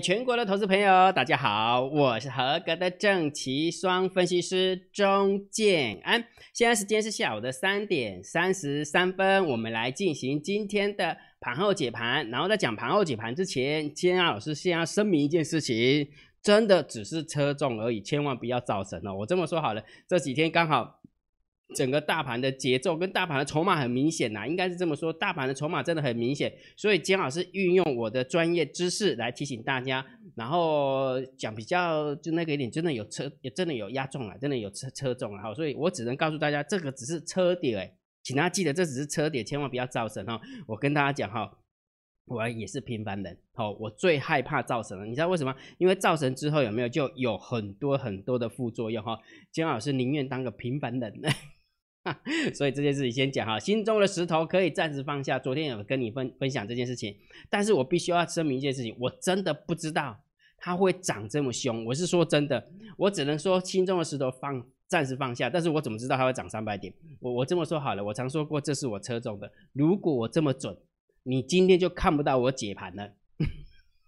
全国的投资朋友，大家好，我是合格的正奇双分析师钟建安。现在时间是下午的三点三十三分，我们来进行今天的盘后解盘。然后在讲盘后解盘之前，建安老师先要声明一件事情，真的只是车重而已，千万不要造神哦。我这么说好了，这几天刚好。整个大盘的节奏跟大盘的筹码很明显呐，应该是这么说，大盘的筹码真的很明显，所以姜老师运用我的专业知识来提醒大家，然后讲比较就那个一点，真的有车，也真的有压中了，真的有车车重了哈，所以我只能告诉大家，这个只是车底哎，请大家记得这只是车底，千万不要造神哈。我跟大家讲哈，我也是平凡人，好，我最害怕造神了，你知道为什么？因为造神之后有没有就有很多很多的副作用哈。姜老师宁愿当个平凡人呢。所以这件事情先讲哈，心中的石头可以暂时放下。昨天有跟你分分享这件事情，但是我必须要声明一件事情，我真的不知道它会长这么凶。我是说真的，我只能说心中的石头放暂时放下，但是我怎么知道它会涨三百点？我我这么说好了，我常说过这是我车中的，如果我这么准，你今天就看不到我解盘了。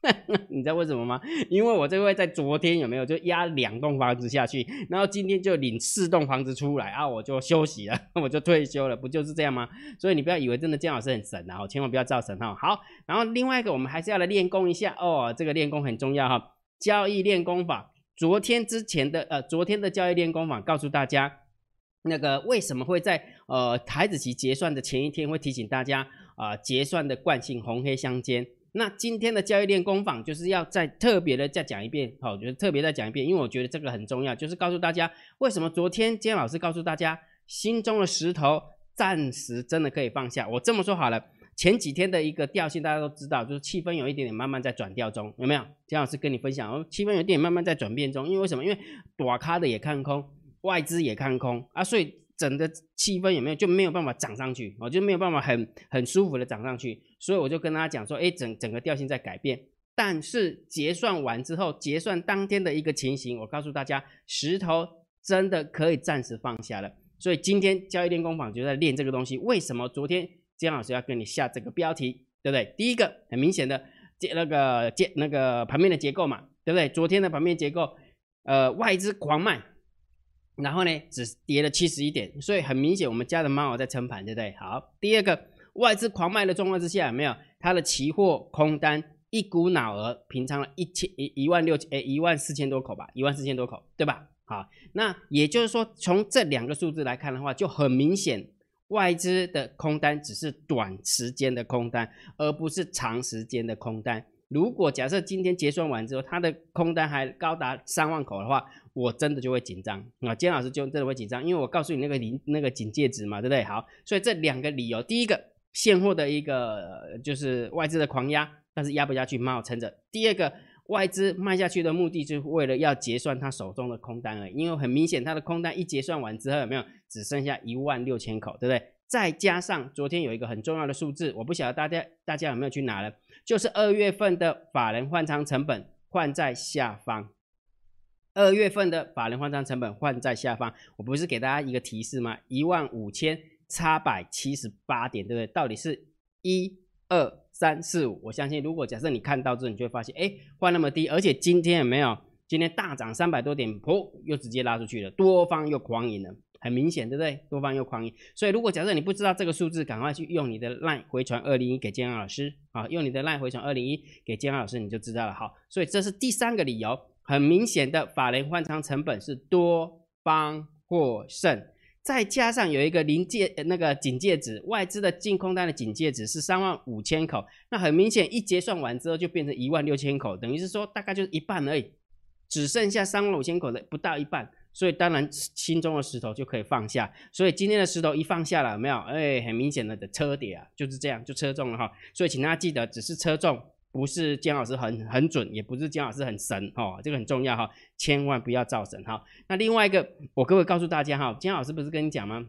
你知道为什么吗？因为我这位在昨天有没有就压两栋房子下去，然后今天就领四栋房子出来啊，我就休息了，我就退休了，不就是这样吗？所以你不要以为真的姜老师很神啊，千万不要造神哈。好，然后另外一个我们还是要来练功一下哦，这个练功很重要哈。交易练功法，昨天之前的呃，昨天的交易练功法告诉大家，那个为什么会在呃台子期结算的前一天会提醒大家啊，结算的惯性红黑相间。那今天的交易链工坊就是要再特别的再讲一遍，好，就是特别再讲一遍，因为我觉得这个很重要，就是告诉大家为什么昨天今天老师告诉大家心中的石头暂时真的可以放下。我这么说好了，前几天的一个调性大家都知道，就是气氛有一点点慢慢在转调中，有没有？姜老师跟你分享哦，气氛有一点慢慢在转变中，因为为什么？因为短咖的也看空，外资也看空啊，所以。整个气氛有没有就没有办法涨上去，我就没有办法很很舒服的涨上去，所以我就跟大家讲说，哎，整整个调性在改变，但是结算完之后，结算当天的一个情形，我告诉大家，石头真的可以暂时放下了。所以今天交易练功坊就在练这个东西。为什么昨天姜老师要跟你下这个标题，对不对？第一个很明显的结那个结那个盘面的结构嘛，对不对？昨天的盘面结构，呃，外资狂卖。然后呢，只跌了七十一点，所以很明显，我们家的猫在撑盘，对不对？好，第二个，外资狂卖的状况之下，有没有它的期货空单一股脑儿平仓了一千一一万六诶一万四千多口吧，一万四千多口，对吧？好，那也就是说，从这两个数字来看的话，就很明显，外资的空单只是短时间的空单，而不是长时间的空单。如果假设今天结算完之后，它的空单还高达三万口的话，我真的就会紧张啊！金老师就真的会紧张，因为我告诉你那个临那个警戒值嘛，对不对？好，所以这两个理由，第一个现货的一个就是外资的狂压，但是压不下去，蛮好撑着；第二个外资卖下去的目的，就是为了要结算他手中的空单而已，因为很明显，他的空单一结算完之后，有没有只剩下一万六千口，对不对？再加上昨天有一个很重要的数字，我不晓得大家大家有没有去拿了。就是二月份的法人换仓成本换在下方，二月份的法人换仓成本换在下方，我不是给大家一个提示吗？一万五千差百七十八点，对不对？到底是一二三四五？我相信，如果假设你看到这，你就会发现，哎，换那么低，而且今天有没有？今天大涨三百多点，噗，又直接拉出去了，多方又狂赢了。很明显，对不对？多方又狂赢，所以如果假设你不知道这个数字，赶快去用你的 line 回传二零一给建安老师啊，用你的 line 回传二零一给建安老师，你就知道了。好，所以这是第三个理由，很明显的法人换仓成本是多方获胜，再加上有一个临界那个警戒值，外资的净空单的警戒值是三万五千口，那很明显一结算完之后就变成一万六千口，等于是说大概就是一半而已，只剩下三万五千口的不到一半。所以当然心中的石头就可以放下，所以今天的石头一放下了，有没有？哎，很明显的的车跌啊，就是这样就车中了哈。所以请大家记得，只是车中，不是姜老师很很准，也不是姜老师很神哈，这个很重要哈，千万不要造神哈。那另外一个，我各位告诉大家哈，姜老师不是跟你讲吗？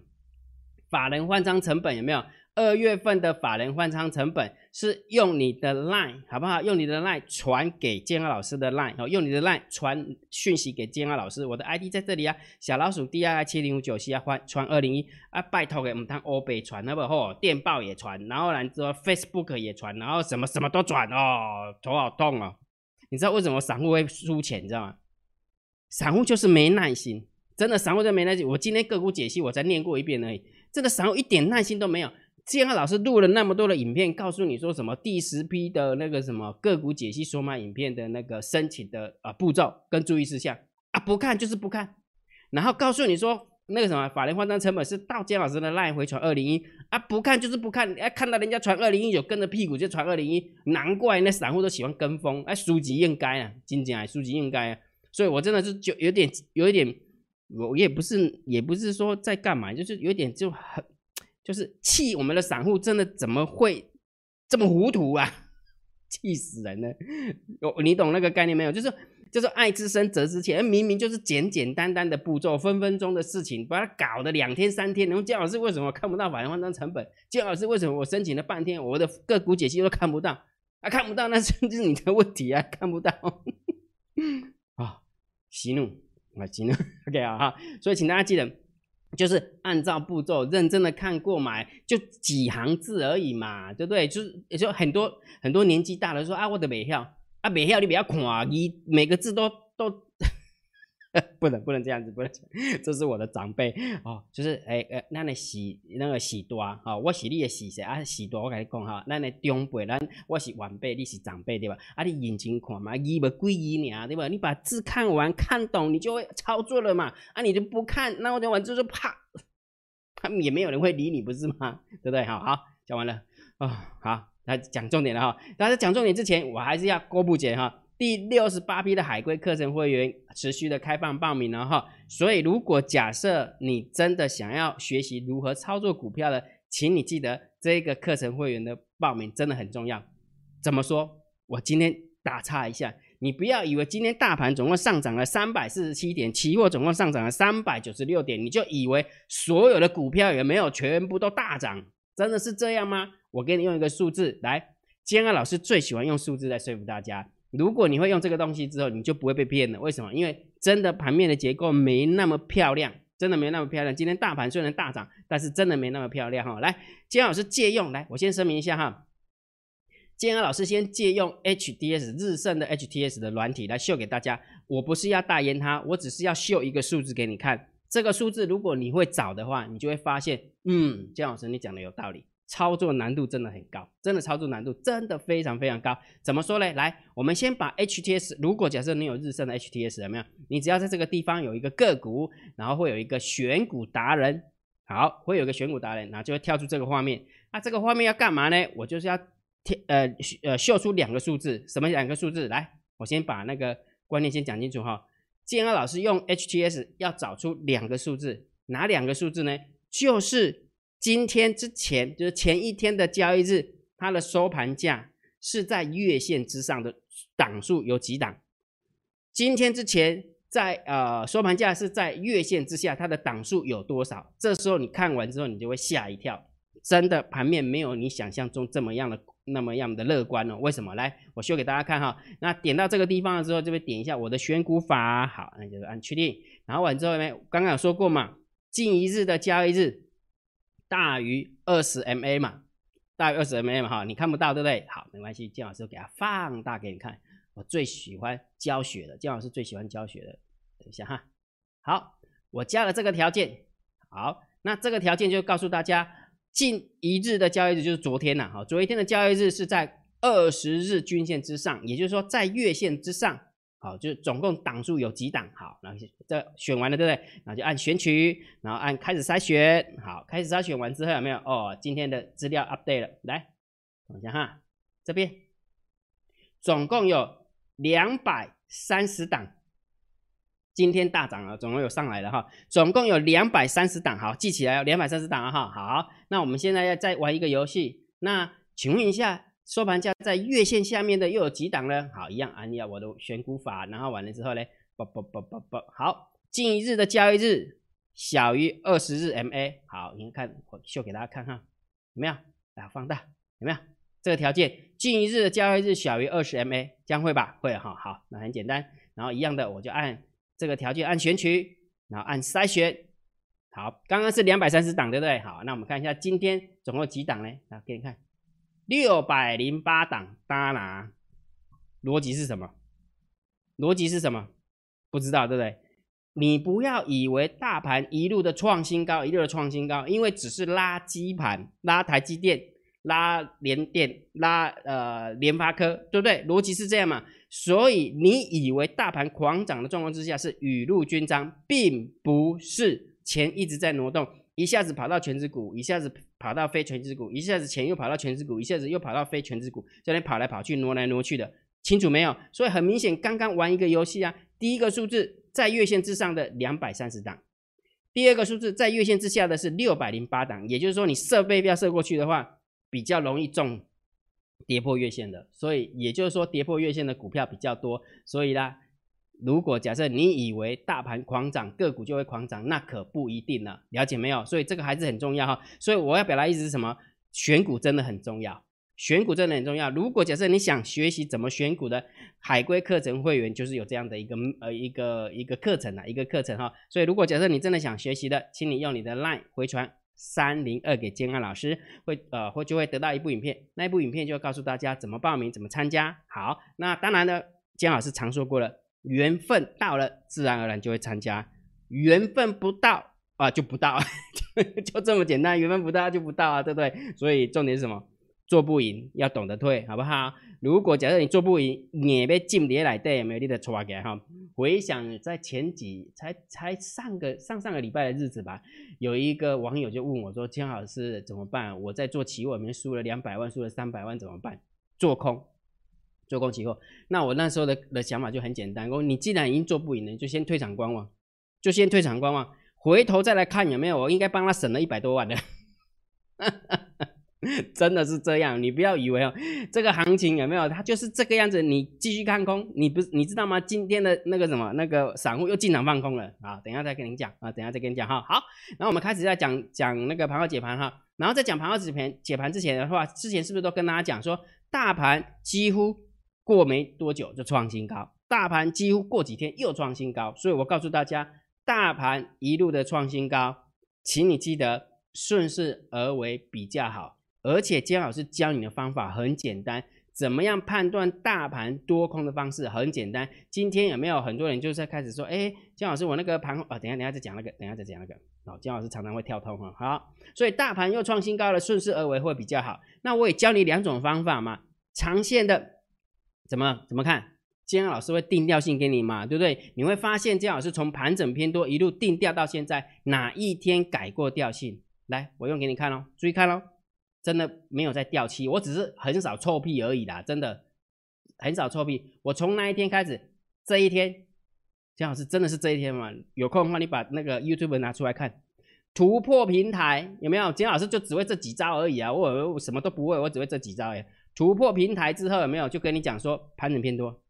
法人换张成本有没有？二月份的法人换仓成本是用你的 line 好不好？用你的 line 传给建安老师的 line 哦，用你的 line 传讯息给建安老师。我的 ID 在这里啊，小老鼠 D I I 七零五九七啊，换传二零一啊，拜托给我们当欧北传，那不吼电报也传，然后然之后 Facebook 也传，然后什么什么都转哦，头好痛哦。你知道为什么散户会输钱？你知道吗？散户就是没耐心，真的散户就没耐心。我今天个股解析我才念过一遍而已，这个散户一点耐心都没有。建安老师录了那么多的影片，告诉你说什么第十批的那个什么个股解析索马影片的那个申请的啊步骤跟注意事项。啊，不看就是不看，然后告诉你说那个什么法人换仓成本是到建老师的赖回传二零一。啊，不看就是不看，哎看到人家传二零一九跟着屁股就传二零一，难怪那散户都喜欢跟风，哎书籍应该啊，金姐啊书籍应该啊，所以我真的是就有点有一点，我也不是也不是说在干嘛，就是有点就很。就是气我们的散户真的怎么会这么糊涂啊？气死人了！我你懂那个概念没有？就是就是爱之深责之切，明明就是简简单单的步骤，分分钟的事情，把它搞得两天三天。然后姜老师为什么看不到法人换张成本？姜老师为什么我申请了半天，我的个股解析都看不到？啊，看不到那是就 是你的问题啊，看不到啊，息 怒啊，息怒。OK 啊哈，所以请大家记得。就是按照步骤认真的看过嘛，就几行字而已嘛，对不对？就是也就很多很多年纪大的说啊，我的美票啊，美票你不要看，你每个字都都。不能不能这样子，不能，这是我的长辈哦，就是诶诶，那你喜那个喜多啊，我是你的喜谁啊？喜多我跟你讲哈，那你长辈，咱我是晚辈，你是长辈对吧？啊，你眼睛看嘛，一不归一呢，对吧？你把字看完看懂，你就会操作了嘛。啊，你就不看，那我讲完就是啪，他们也没有人会理你，不是吗？对不对？好好讲完了啊，好来讲重点了哈。但是讲重点之前，我还是要郭布姐哈。第六十八批的海归课程会员持续的开放报名了哈，所以如果假设你真的想要学习如何操作股票的，请你记得这个课程会员的报名真的很重要。怎么说？我今天打岔一下，你不要以为今天大盘总共上涨了三百四十七点，期货总共上涨了三百九十六点，你就以为所有的股票也没有全部都大涨，真的是这样吗？我给你用一个数字来，坚安老师最喜欢用数字来说服大家。如果你会用这个东西之后，你就不会被骗了。为什么？因为真的盘面的结构没那么漂亮，真的没那么漂亮。今天大盘虽然大涨，但是真的没那么漂亮哈。来，金老师借用，来，我先声明一下哈。建安老师先借用 HDS 日盛的 HTS 的软体来秀给大家。我不是要代言它，我只是要秀一个数字给你看。这个数字如果你会找的话，你就会发现，嗯，金老师你讲的有道理。操作难度真的很高，真的操作难度真的非常非常高。怎么说呢？来，我们先把 HTS，如果假设你有日盛的 HTS，有没有？你只要在这个地方有一个个股，然后会有一个选股达人，好，会有一个选股达人，然后就会跳出这个画面。那这个画面要干嘛呢？我就是要贴呃呃秀出两个数字，什么两个数字？来，我先把那个观念先讲清楚哈。建安老师用 HTS 要找出两个数字，哪两个数字呢？就是。今天之前就是前一天的交易日，它的收盘价是在月线之上的档数有几档？今天之前在呃收盘价是在月线之下，它的档数有多少？这时候你看完之后，你就会吓一跳，真的盘面没有你想象中这么样的那么样的乐观哦。为什么？来，我秀给大家看哈。那点到这个地方的时候，这边点一下我的选股法，好，那就是按确定。然后完之后呢，刚刚有说过嘛，近一日的交易日。大于二十 MA 嘛，大于二十 MA 嘛，哈，你看不到对不对？好，没关系，金老师给它放大给你看。我最喜欢教学的，金老师最喜欢教学的。等一下哈，好，我加了这个条件。好，那这个条件就告诉大家，近一日的交易日就是昨天呐，好，昨一天的交易日是在二十日均线之上，也就是说在月线之上。好，就是总共档数有几档？好，然后这选完了，对不对？然后就按选取，然后按开始筛选。好，开始筛选完之后有没有？哦，今天的资料 update 了。来，等一下哈，这边总共有两百三十档，今天大涨了，总共有上来了哈。总共有两百三十档，好，记起来，两百三十档哈。好，那我们现在要再玩一个游戏，那请问一下。收盘价在月线下面的又有几档呢？好，一样按照我的选股法，然后完了之后呢，啵啵啵啵啵，好，近一日的交易日小于二十日 MA，好，你看我秀给大家看看，怎么样？来放大，有没有？这个条件，近一日的交易日小于二十 MA，将会吧？会哈，好，那很简单，然后一样的，我就按这个条件按选取，然后按筛选，好，刚刚是两百三十档，对不对？好，那我们看一下今天总共几档呢？啊给你看。六百零八档，当然，逻辑是什么？逻辑是什么？不知道，对不对？你不要以为大盘一路的创新高，一路的创新高，因为只是拉基盘，拉台积电，拉联电，拉呃联发科，对不对？逻辑是这样嘛？所以你以为大盘狂涨的状况之下是雨露均沾，并不是钱一直在挪动，一下子跑到全指股，一下子跑到非全指股，一下子钱又跑到全指股，一下子又跑到非全指股，这边跑来跑去，挪来挪去的，清楚没有？所以很明显，刚刚玩一个游戏啊，第一个数字。在月线之上的两百三十档，第二个数字在月线之下的是六百零八档，也就是说你设备要设过去的话，比较容易中跌破月线的，所以也就是说跌破月线的股票比较多，所以呢，如果假设你以为大盘狂涨，个股就会狂涨，那可不一定了，了解没有？所以这个还是很重要哈，所以我要表达意思是什么？选股真的很重要。选股真的很重要。如果假设你想学习怎么选股的海归课程会员，就是有这样的一个呃一个一个课程啊，一个课程哈。所以如果假设你真的想学习的，请你用你的 LINE 回传三零二给建安老师，会呃会就会得到一部影片，那一部影片就会告诉大家怎么报名，怎么参加。好，那当然呢，建老师常说过了，缘分到了，自然而然就会参加；缘分不到啊，就不到，就这么简单，缘分不到就不到啊，对不对？所以重点是什么？做不赢要懂得退，好不好？如果假设你做不赢，你被进跌来对，没有你的出给哈。回想在前几才才上个上上个礼拜的日子吧，有一个网友就问我说：“江老师怎么办？我在做期货里面输了两百万，输了三百万怎么办？做空，做空期货。那我那时候的的想法就很简单，我你既然已经做不赢了，就先退场观望，就先退场观望，回头再来看有没有我应该帮他省了一百多万的。”真的是这样，你不要以为哦，这个行情有没有？它就是这个样子。你继续看空，你不你知道吗？今天的那个什么，那个散户又进场放空了啊！等下再跟你讲啊，等下再跟你讲哈。好，然后我们开始在讲讲那个盘后解盘哈。然后在讲盘后解盘解盘之前的话，之前是不是都跟大家讲说，大盘几乎过没多久就创新高，大盘几乎过几天又创新高。所以我告诉大家，大盘一路的创新高，请你记得顺势而为比较好。而且姜老师教你的方法很简单，怎么样判断大盘多空的方式很简单。今天有没有很多人就是在开始说，哎，姜老师我那个盘啊，等下等下再讲那个，等下再讲那个。好，姜老师常常会跳通哈。好，所以大盘又创新高了，顺势而为会比较好。那我也教你两种方法嘛，长线的怎么怎么看？姜老师会定调性给你嘛，对不对？你会发现姜老师从盘整偏多一路定调到现在，哪一天改过调性？来，我用给你看喽，注意看喽。真的没有在掉漆，我只是很少臭屁而已啦，真的很少臭屁。我从那一天开始，这一天，姜老师真的是这一天嘛？有空的话，你把那个 YouTube 拿出来看，突破平台有没有？姜老师就只会这几招而已啊，我我什么都不会，我只会这几招哎。突破平台之后有没有？就跟你讲说，盘整偏多，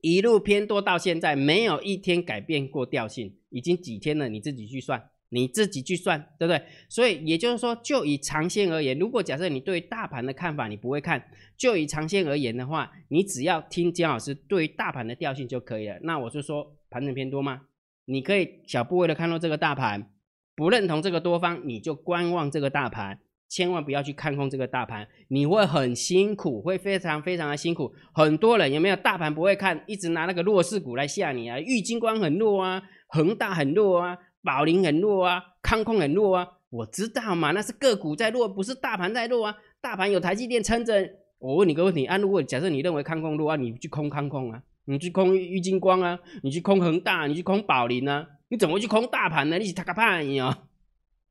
一路偏多到现在，没有一天改变过调性，已经几天了，你自己去算。你自己去算，对不对？所以也就是说，就以长线而言，如果假设你对大盘的看法你不会看，就以长线而言的话，你只要听姜老师对于大盘的调性就可以了。那我就说盘整偏多吗？你可以小部位的看到这个大盘，不认同这个多方，你就观望这个大盘，千万不要去看空这个大盘，你会很辛苦，会非常非常的辛苦。很多人有没有大盘不会看，一直拿那个弱势股来吓你啊？玉金光很弱啊，恒大很弱啊。宝林很弱啊，康控很弱啊，我知道嘛，那是个股在弱，不是大盘在弱啊。大盘有台积电撑着。我问你个问题啊，如果假设你认为康控弱啊，你去空康控啊，你去空玉金光啊，你去空恒大，你去空宝林啊，你怎么会去空大盘呢？你是他个叛逆啊？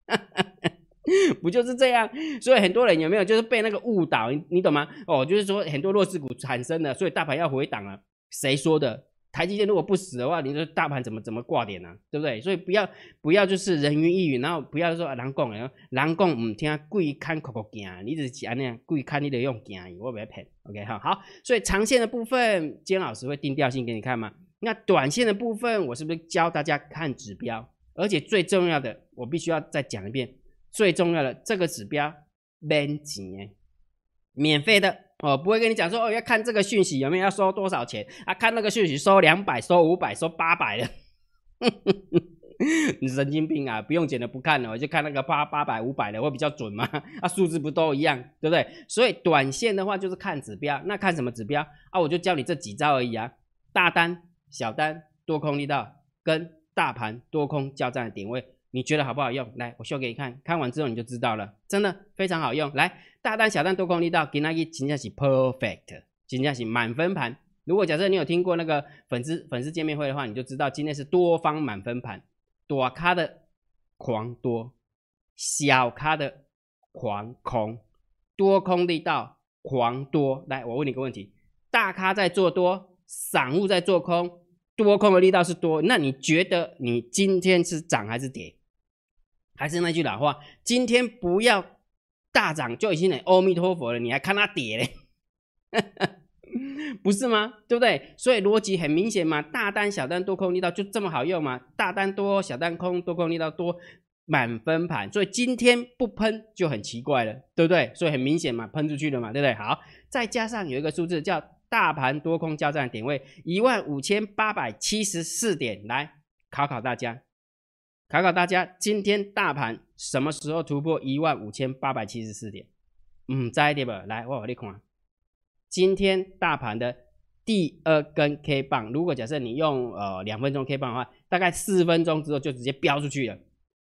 不就是这样？所以很多人有没有就是被那个误导？你懂吗？哦，就是说很多弱势股产生的，所以大盘要回档了。谁说的？台积电如果不死的话，你说大盘怎么怎么挂点呢？对不对？所以不要不要就是人云亦云，然后不要说人讲，然后人讲唔听，故意看口口惊，你只是安那样故意看你的用惊，我不要骗。OK 哈好，所以长线的部分，金老师会定调性给你看吗？那短线的部分，我是不是教大家看指标？而且最重要的，我必须要再讲一遍，最重要的这个指标免钱，免费的。哦，不会跟你讲说哦，要看这个讯息有没有要收多少钱啊？看那个讯息收两百、收五百、收八百的，你神经病啊！不用剪的不看了，我就看那个八八百、五百的会比较准吗？啊，数字不都一样，对不对？所以短线的话就是看指标，那看什么指标啊？我就教你这几招而已啊。大单、小单、多空力道跟大盘多空交战的点位，你觉得好不好用？来，我秀给你看，看完之后你就知道了，真的非常好用。来，大单、小单、多空力道，给那个真正是 perfect，真正是满分盘。如果假设你有听过那个粉丝粉丝见面会的话，你就知道今天是多方满分盘，多咖的狂多，小咖的狂空，多空力道狂多。来，我问你个问题：大咖在做多，散户在做空，多空的力道是多，那你觉得你今天是涨还是跌？还是那句老话，今天不要大涨就已经很阿弥陀佛了，你还看它跌嘞？不是吗？对不对？所以逻辑很明显嘛，大单、小单、多空力道就这么好用嘛？大单多，小单空，多空力道多，满分盘。所以今天不喷就很奇怪了，对不对？所以很明显嘛，喷出去了嘛，对不对？好，再加上有一个数字叫大盘多空交战点位一万五千八百七十四点，来考考大家，考考大家，今天大盘什么时候突破一万五千八百七十四点？嗯，再一点吧，来，我给你看。今天大盘的第二根 K 棒，如果假设你用呃两分钟 K 棒的话，大概四分钟之后就直接飙出去了。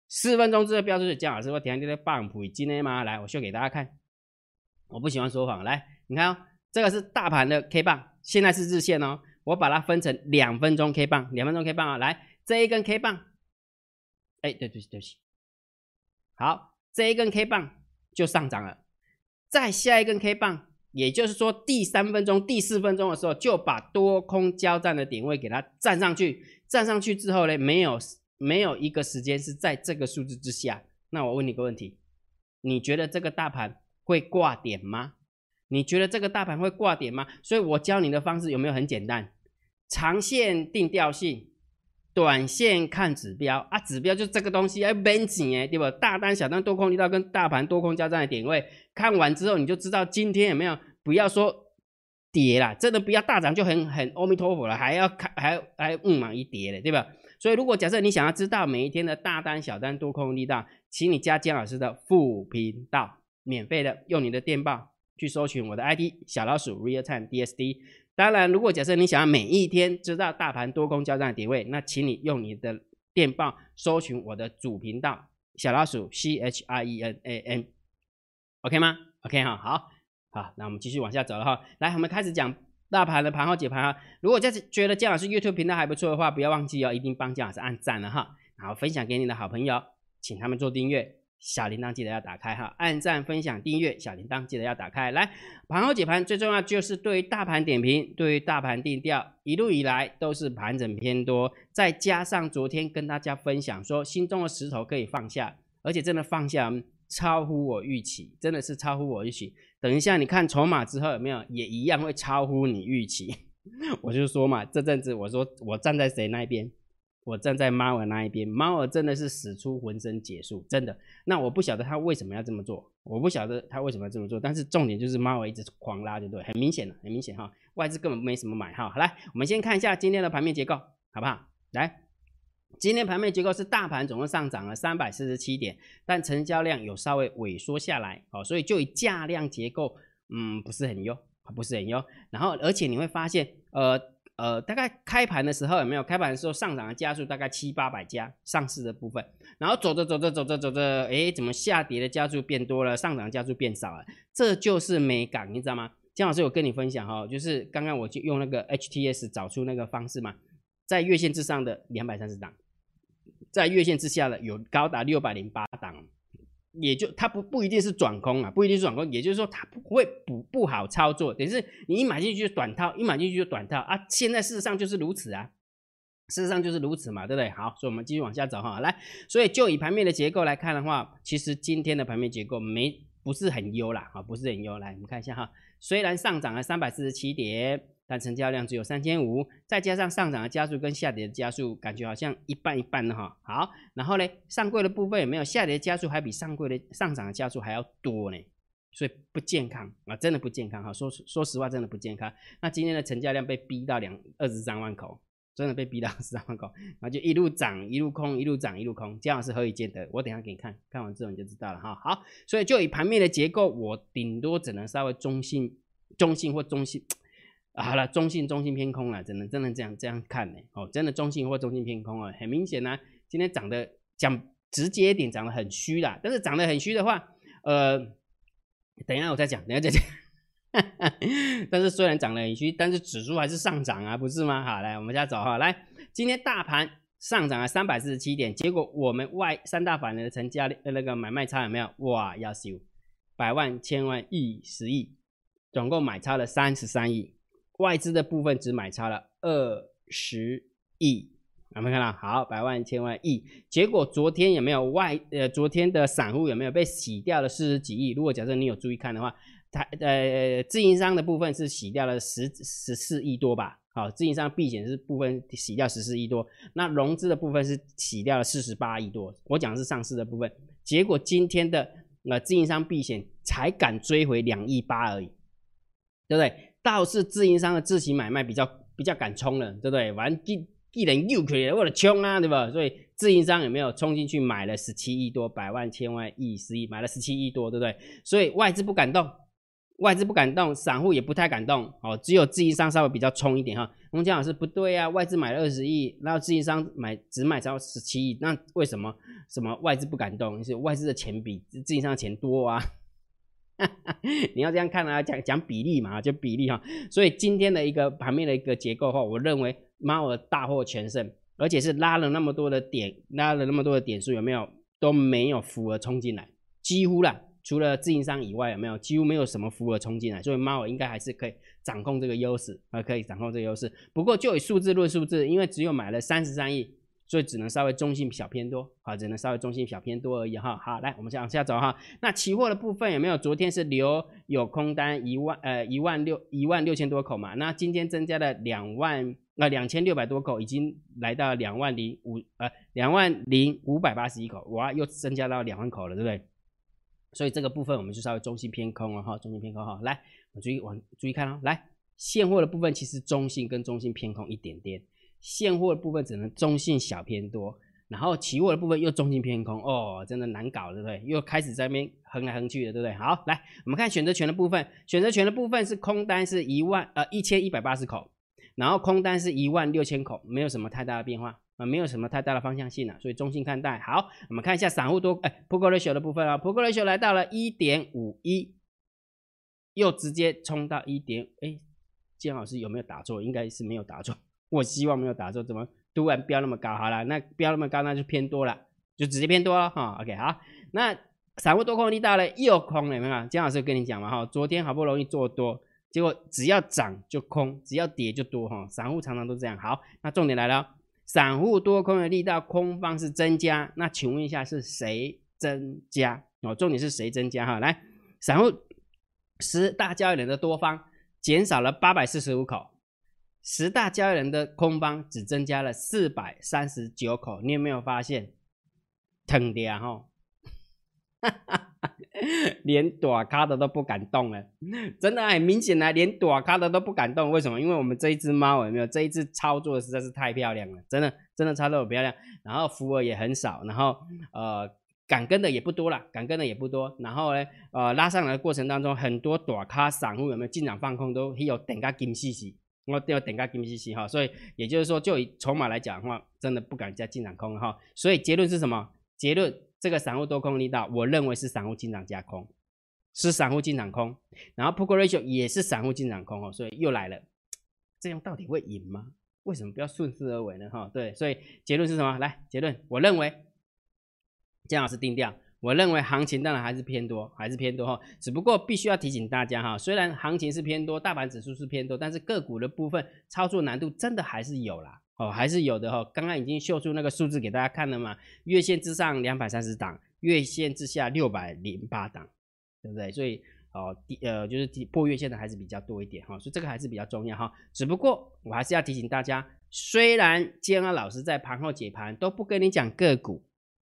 四分钟之后飙出去，姜老师会提这个棒谱今天吗？来，我秀给大家看。我不喜欢说谎，来，你看哦，这个是大盘的 K 棒，现在是日线哦。我把它分成两分钟 K 棒，两分钟 K 棒啊，来，这一根 K 棒，哎，对对对不起，好，这一根 K 棒就上涨了，再下一根 K 棒。也就是说，第三分钟、第四分钟的时候，就把多空交战的点位给它站上去。站上去之后呢，没有没有一个时间是在这个数字之下。那我问你个问题：你觉得这个大盘会挂点吗？你觉得这个大盘会挂点吗？所以我教你的方式有没有很简单？长线定调性。短线看指标啊，指标就这个东西，哎，蛮紧哎，对吧？大单、小单、多空力道跟大盘多空交战的点位，看完之后你就知道今天有没有不要说跌啦，真的不要大涨就很很阿弥陀佛了，还要看还还嗯嘛一跌的，对吧？所以如果假设你想要知道每一天的大单、小单、多空力道，请你加姜老师的副频道，免费的，用你的电报去搜寻我的 ID 小老鼠 Real Time DSD。当然，如果假设你想要每一天知道大盘多空交战的点位，那请你用你的电报搜寻我的主频道小老鼠 C H I E N A N，OK 吗？OK 哈，好，好，那我们继续往下走了哈。来，我们开始讲大盘的盘后解盘哈。如果就是觉得姜老师 YouTube 频道还不错的话，不要忘记哦，一定帮姜老师按赞了哈，然后分享给你的好朋友，请他们做订阅。小铃铛记得要打开哈，按赞、分享、订阅，小铃铛记得要打开。来，盘后解盘最重要就是对于大盘点评，对于大盘定调，一路以来都是盘整偏多，再加上昨天跟大家分享说心中的石头可以放下，而且真的放下超乎我预期，真的是超乎我预期。等一下你看筹码之后有没有也一样会超乎你预期？我就说嘛，这阵子我说我站在谁那边？我站在猫儿那一边，猫儿真的是使出浑身解数，真的。那我不晓得他为什么要这么做，我不晓得他为什么要这么做。但是重点就是猫儿一直狂拉，对不对？很明显的，很明显哈，外资根本没什么买哈。好来，我们先看一下今天的盘面结构，好不好？来，今天盘面结构是大盘总共上涨了三百四十七点，但成交量有稍微萎缩下来，哦，所以就以价量结构，嗯，不是很优，不是很优。然后，而且你会发现，呃。呃，大概开盘的时候有没有？开盘的时候上涨的加速大概七八百家上市的部分，然后走着走着走着走着，哎，怎么下跌的加速变多了，上涨加速变少了？这就是美感，你知道吗？姜老师有跟你分享哈，就是刚刚我就用那个 HTS 找出那个方式嘛，在月线之上的两百三十档，在月线之下的有高达六百零八档。也就它不不一定是转空啊，不一定是转空，也就是说它不会不不好操作，等于是你一买进去就短套，一买进去就短套啊。现在事实上就是如此啊，事实上就是如此嘛，对不对？好，所以我们继续往下走哈，来，所以就以盘面的结构来看的话，其实今天的盘面结构没不是很优啦，啊，不是很优。来，我们看一下哈，虽然上涨了三百四十七点。但成交量只有三千五，再加上上涨的加速跟下跌的加速，感觉好像一半一半的哈。好，然后呢，上柜的部分有没有下跌的加速还比上柜的上涨的加速还要多呢？所以不健康啊，真的不健康哈。说说实话，真的不健康。那今天的成交量被逼到两二十三万口，真的被逼到二十三万口，然后就一路涨一路空，一路涨一路空，这样是何以见得？我等下给你看看完之后你就知道了哈。好，所以就以盘面的结构，我顶多只能稍微中性、中性或中性。好了，中性中性偏空了，真的真的这样这样看呢？哦，真的中性或中性偏空啊，很明显呢，今天涨的讲直接一点，涨得很虚啦。但是涨得很虚的话，呃，等一下我再讲，等一下再讲。但是虽然涨得很虚，但是指数还是上涨啊，不是吗？好，来我们家走哈，来，今天大盘上涨了三百四十七点，结果我们外三大法人的成交那个买卖差有没有？哇，要修百万、千万、亿、十亿，总共买超了三十三亿。外资的部分只买超了二十亿，有没有看到？好，百万、千万、亿，结果昨天有没有外？呃，昨天的散户有没有被洗掉了四十几亿？如果假设你有注意看的话，它呃，自营商的部分是洗掉了十十四亿多吧？好，自营商避险是部分洗掉十四亿多，那融资的部分是洗掉了四十八亿多。我讲的是上市的部分，结果今天的呃自营商避险才敢追回两亿八而已，对不对？倒是自营商的自行买卖比较比较敢冲了，对不对？反正既既然又可以为了冲啊，对吧？所以自营商有没有冲进去买了十七亿多，百万、千万、亿、十亿，买了十七亿多，对不对？所以外资不敢动，外资不敢动，散户也不太敢动，哦，只有自营商稍微比较冲一点哈。洪江老师不对啊，外资买了二十亿，然后自营商买只买超十七亿，那为什么什么外资不敢动？是外资的钱比自营商的钱多啊？你要这样看啊，讲讲比例嘛，就比例哈。所以今天的一个盘面的一个结构哈，我认为猫儿大获全胜，而且是拉了那么多的点，拉了那么多的点数，有没有都没有符额冲进来，几乎啦，除了自营商以外，有没有几乎没有什么符额冲进来，所以猫儿应该还是可以掌控这个优势啊，可以掌控这个优势。不过就以数字论数字，因为只有买了三十三亿。所以只能稍微中性小偏多，好，只能稍微中性小偏多而已哈。好，来，我们再往下走哈。那期货的部分有没有？昨天是留有空单一万呃一万六一万六千多口嘛？那今天增加了两万呃两千六百多口，已经来到两万零五呃两万零五百八十一口，哇，又增加到两万口了，对不对？所以这个部分我们就稍微中性偏空了哈，中性偏空哈。来，我注意往注意看哦。来，现货的部分其实中性跟中性偏空一点点。现货的部分只能中性小偏多，然后期货的部分又中性偏空哦，真的难搞，对不对？又开始在那边横来横去的，对不对？好，来我们看选择权的部分，选择权的部分是空单是一万呃一千一百八十口，然后空单是一万六千口，没有什么太大的变化啊，没有什么太大的方向性了，所以中性看待。好，我们看一下散户多哎 p o k ratio 的部分啊 p o k ratio 来到了一点五一，又直接冲到一点哎，建老师有没有打错？应该是没有打错。我希望没有打错，怎么突然飙那么高？好了，那飙那么高，那就偏多了，就直接偏多了哈。OK，好，那散户多空力大了，又空了，有没有？姜老师跟你讲嘛哈，昨天好不容易做多，结果只要涨就空，只要跌就多哈。散户常常都这样。好，那重点来了，散户多空的力道，空方是增加，那请问一下是谁增加？哦，重点是谁增加哈？来，散户十大交易人的多方减少了八百四十五口。十大交易人的空方只增加了四百三十九口，你有没有发现？疼的啊哈，连躲咖的都不敢动了，真的很明显啊，连躲咖的都不敢动。为什么？因为我们这一只猫有没有？这一只操作实在是太漂亮了，真的真的操作很漂亮。然后浮额也很少，然后呃敢跟的也不多了，敢跟的也不多。然后呢呃拉上来的过程当中，很多躲咖散户有没有进场放空都有等个金细细。我都要等个 G 息哈，所以也就是说，就以筹码来讲的话，真的不敢再进场空哈。所以结论是什么？结论这个散户多空力道，我认为是散户进场加空，是散户进场空。然后 p o k ratio 也是散户进场空哦，所以又来了，这样到底会赢吗？为什么不要顺势而为呢？哈，对，所以结论是什么？来，结论，我认为姜老师定调。我认为行情当然还是偏多，还是偏多哈。只不过必须要提醒大家哈，虽然行情是偏多，大盘指数是偏多，但是个股的部分操作难度真的还是有啦，哦，还是有的哈。刚刚已经秀出那个数字给大家看了嘛，月线之上两百三十档，月线之下六百零八档，对不对？所以哦，第呃就是破月线的还是比较多一点哈，所以这个还是比较重要哈。只不过我还是要提醒大家，虽然建安老师在盘后解盘都不跟你讲个股。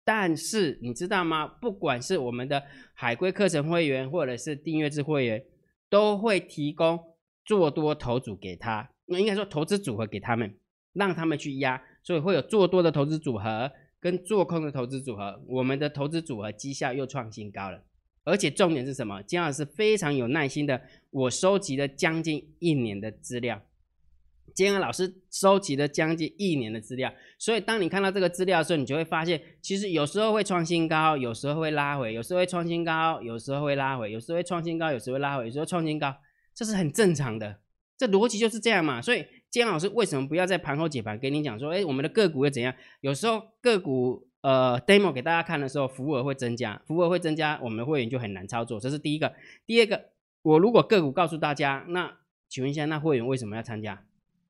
但是你知道吗？不管是我们的海归课程会员，或者是订阅制会员，都会提供做多投组给他，那应该说投资组合给他们，让他们去压，所以会有做多的投资组合跟做空的投资组合。我们的投资组合绩效又创新高了，而且重点是什么？金老师非常有耐心的，我收集了将近一年的资料。金安老师收集了将近一年的资料，所以当你看到这个资料的时候，你就会发现，其实有时候会创新高，有时候会拉回，有时候会创新高，有时候会拉回，有时候会创新高，有时候会拉回，有时候创新高，这是很正常的，这逻辑就是这样嘛。所以金安老师为什么不要在盘后解盘跟你讲说，哎，我们的个股会怎样？有时候个股呃 demo 给大家看的时候，服务额会增加，服务额会增加，我们的会员就很难操作，这是第一个。第二个，我如果个股告诉大家，那请问一下，那会员为什么要参加？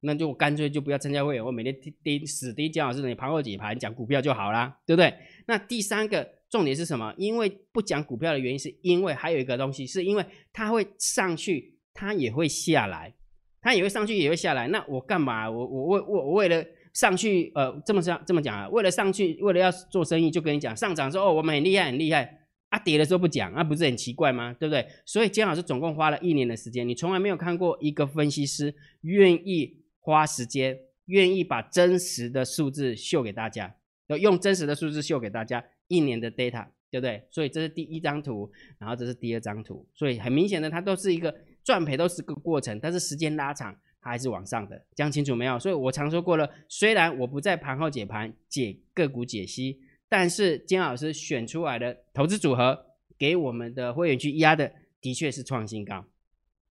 那就干脆就不要参加会员，我每天盯死盯姜老师你盘后解盘讲股票就好啦，对不对？那第三个重点是什么？因为不讲股票的原因，是因为还有一个东西，是因为它会上去，它也会下来，它也会上去，也会下来。那我干嘛？我我为我我为了上去，呃，这么这样这么讲啊？为了上去，为了要做生意，就跟你讲上涨说哦，我们很厉害，很厉害啊，跌的时候不讲，那不是很奇怪吗？对不对？所以姜老师总共花了一年的时间，你从来没有看过一个分析师愿意。花时间愿意把真实的数字秀给大家，要用真实的数字秀给大家一年的 data，对不对？所以这是第一张图，然后这是第二张图，所以很明显的，它都是一个赚赔都是个过程，但是时间拉长，它还是往上的，讲清楚没有？所以我常说过了，虽然我不在盘后解盘解个股解析，但是金老师选出来的投资组合给我们的会员去压的，的确是创新高。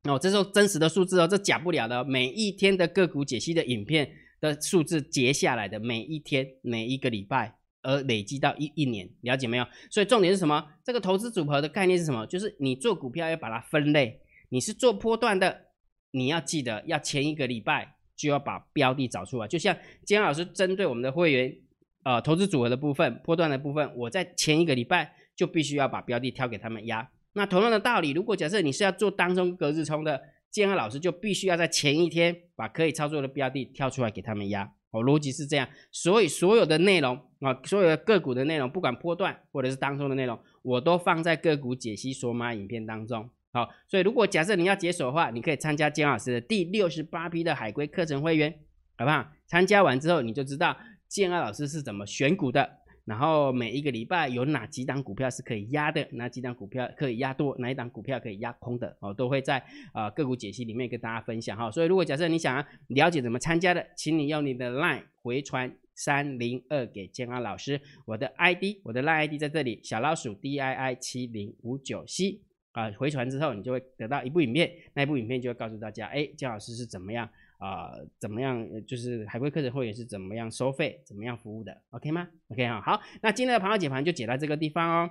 哦，这是真实的数字哦，这假不了的。每一天的个股解析的影片的数字截下来的，每一天、每一个礼拜，而累积到一一年，了解没有？所以重点是什么？这个投资组合的概念是什么？就是你做股票要把它分类，你是做波段的，你要记得要前一个礼拜就要把标的找出来。就像金老师针对我们的会员，呃，投资组合的部分、波段的部分，我在前一个礼拜就必须要把标的挑给他们压。那同样的道理，如果假设你是要做当中隔日冲的，建安老师就必须要在前一天把可以操作的标的挑出来给他们压。哦，逻辑是这样，所以所有的内容啊，所有的个股的内容，不管波段或者是当中的内容，我都放在个股解析索马影片当中。好，所以如果假设你要解锁的话，你可以参加建安老师的第六十八批的海龟课程会员，好不好？参加完之后你就知道建安老师是怎么选股的。然后每一个礼拜有哪几档股票是可以压的，哪几档股票可以压多，哪一档股票可以压空的哦，都会在呃个股解析里面跟大家分享哈。所以如果假设你想要了解怎么参加的，请你用你的 LINE 回传三零二给建安老师，我的 ID 我的 LINE ID 在这里，小老鼠 D I I 七零五九 C 啊，回传之后你就会得到一部影片，那一部影片就会告诉大家，哎，建老师是怎么样。啊，怎么样？就是海龟课程会员是怎么样收费、怎么样服务的？OK 吗？OK 哈，好，那今天的盘后解盘就解到这个地方哦。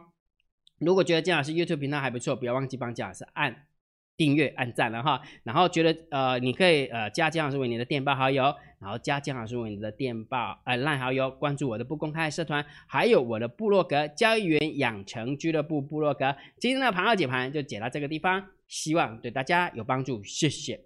如果觉得姜老师 YouTube 频道还不错，不要忘记帮姜老师按订阅、按赞了哈。然后觉得呃，你可以呃加姜老师为你的电报好友，然后加姜老师为你的电报呃赖好友，关注我的不公开社团，还有我的部落格交易员养成俱乐部部落格。今天的盘后解盘就解到这个地方，希望对大家有帮助，谢谢。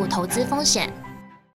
投资风险。